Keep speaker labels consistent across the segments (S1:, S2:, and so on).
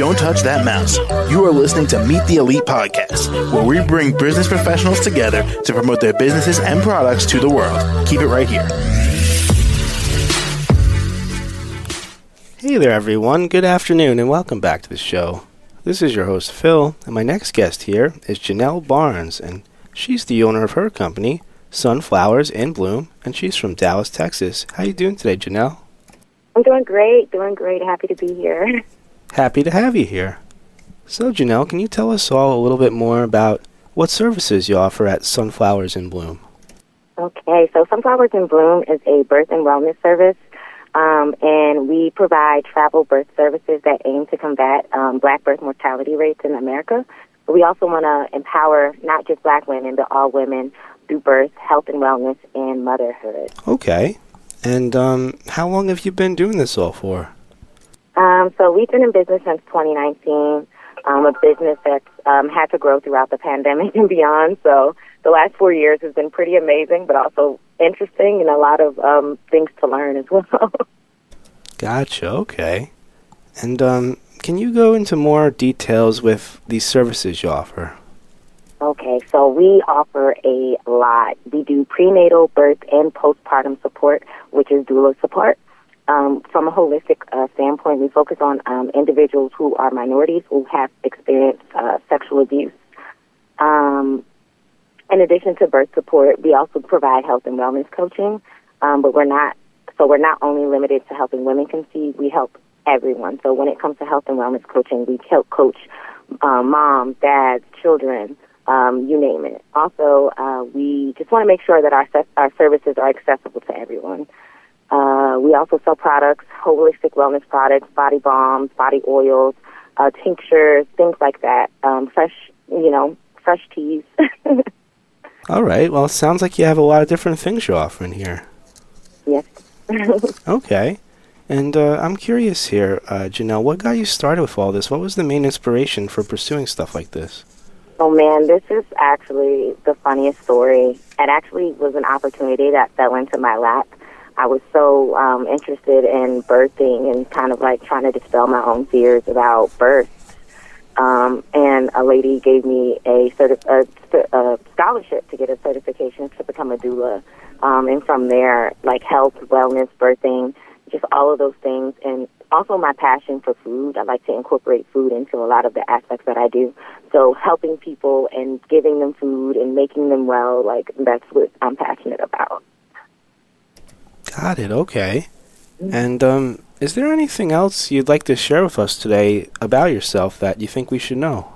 S1: Don't touch that mouse. You are listening to Meet the Elite Podcast, where we bring business professionals together to promote their businesses and products to the world. Keep it right here.
S2: Hey there, everyone. Good afternoon, and welcome back to the show. This is your host, Phil, and my next guest here is Janell Barnes, and she's the owner of her company, Sunflowers in Bloom, and she's from Dallas, Texas. How you doing today, Janell?
S3: I'm doing great, doing great. Happy to be here.
S2: Happy to have you here. So, Janell, can you tell us all a little bit more about what services you offer at Sunflowers in Bloom?
S3: Okay, so Sunflowers in Bloom is a birth and wellness service, um, and we provide travel birth services that aim to combat um, black birth mortality rates in America. But we also want to empower not just black women, but all women through birth, health and wellness, and motherhood.
S2: Okay. And um, how long have you been doing this all for?
S3: Um, so we've been in business since 2019. Um, a business that's um, had to grow throughout the pandemic and beyond. So the last four years has been pretty amazing, but also interesting and a lot of um, things to learn as well.
S2: Gotcha. Okay. And um, can you go into more details with these services you offer?
S3: Okay, so we offer a lot. We do prenatal, birth, and postpartum support, which is doula support. Um, from a holistic uh, standpoint, we focus on um, individuals who are minorities who have experienced uh, sexual abuse. Um, in addition to birth support, we also provide health and wellness coaching, um, but we're not so we're not only limited to helping women conceive. We help everyone. So when it comes to health and wellness coaching, we help coach um, moms, dads, children, um, you name it. Also, uh, we just want to make sure that our our services are accessible to everyone. Uh, we also sell products, holistic wellness products, body balms, body oils, uh, tinctures, things like that. Um, fresh, you know, fresh teas.
S2: All right. Well, it sounds like you have a lot of different things you're offering here.
S3: yes.
S2: Okay. And uh, I'm curious here, uh, Janell, what got you started with all this? What was the main inspiration for pursuing stuff like this?
S3: Oh man, this is actually the funniest story. It actually was an opportunity that fell into my lap. I was so um, interested in birthing and kind of like trying to dispel my own fears about birth. Um, and a lady gave me a, certi- a, a scholarship to get a certification to become a doula. Um, and from there, like health, wellness, birthing, just all of those things. And also my passion for food. I like to incorporate food into a lot of the aspects that I do. So helping people and giving them food and making them well, like that's what I'm passionate about.
S2: Got it. Okay. And um, is there anything else you'd like to share with us today about yourself that you think we should know?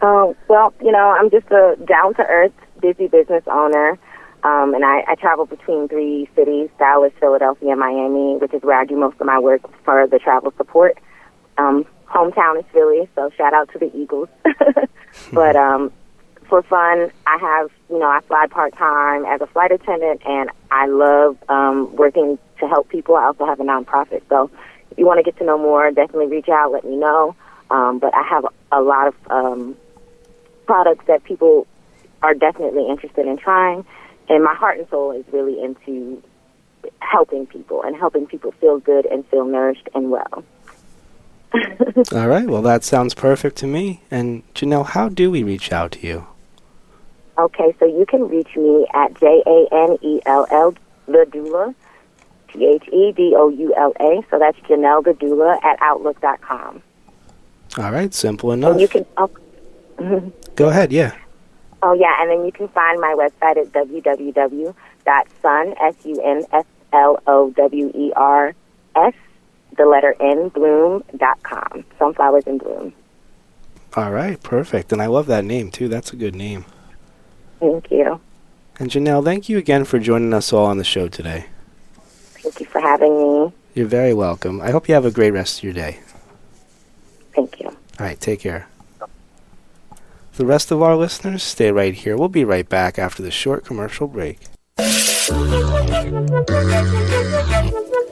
S3: Oh, well, you know, I'm just a down to earth, busy business owner. Um, and I, I travel between three cities Dallas, Philadelphia, and Miami, which is where I do most of my work for the travel support. Um, hometown is Philly, so shout out to the Eagles. but um, for fun, I have, you know, I fly part time as a flight attendant, and I love um, working to help people. I also have a nonprofit. So if you want to get to know more, definitely reach out, let me know. Um, but I have a lot of um, products that people are definitely interested in trying. And my heart and soul is really into helping people and helping people feel good and feel nourished and well.
S2: All right. Well, that sounds perfect to me. And Janell, how do we reach out to you?
S3: Okay, so you can reach me at J A N E L L the doula, T H E D O U L A. So that's Janell the doula at outlook.com.
S2: All right. Simple enough.
S3: And you can. Oh,
S2: Go ahead. Yeah.
S3: oh yeah, and then you can find my website at www.sun s u n f l o w e r s the letter n bloom dot com. Sunflowers in bloom.
S2: All right. Perfect. And I love that name too. That's a good name.
S3: Thank you.
S2: And Janell, thank you again for joining us all on the show today.
S3: Thank you for having me.
S2: You're very welcome. I hope you have a great rest of your day.
S3: Thank you.
S2: All right, take care. The rest of our listeners, stay right here. We'll be right back after the short commercial break.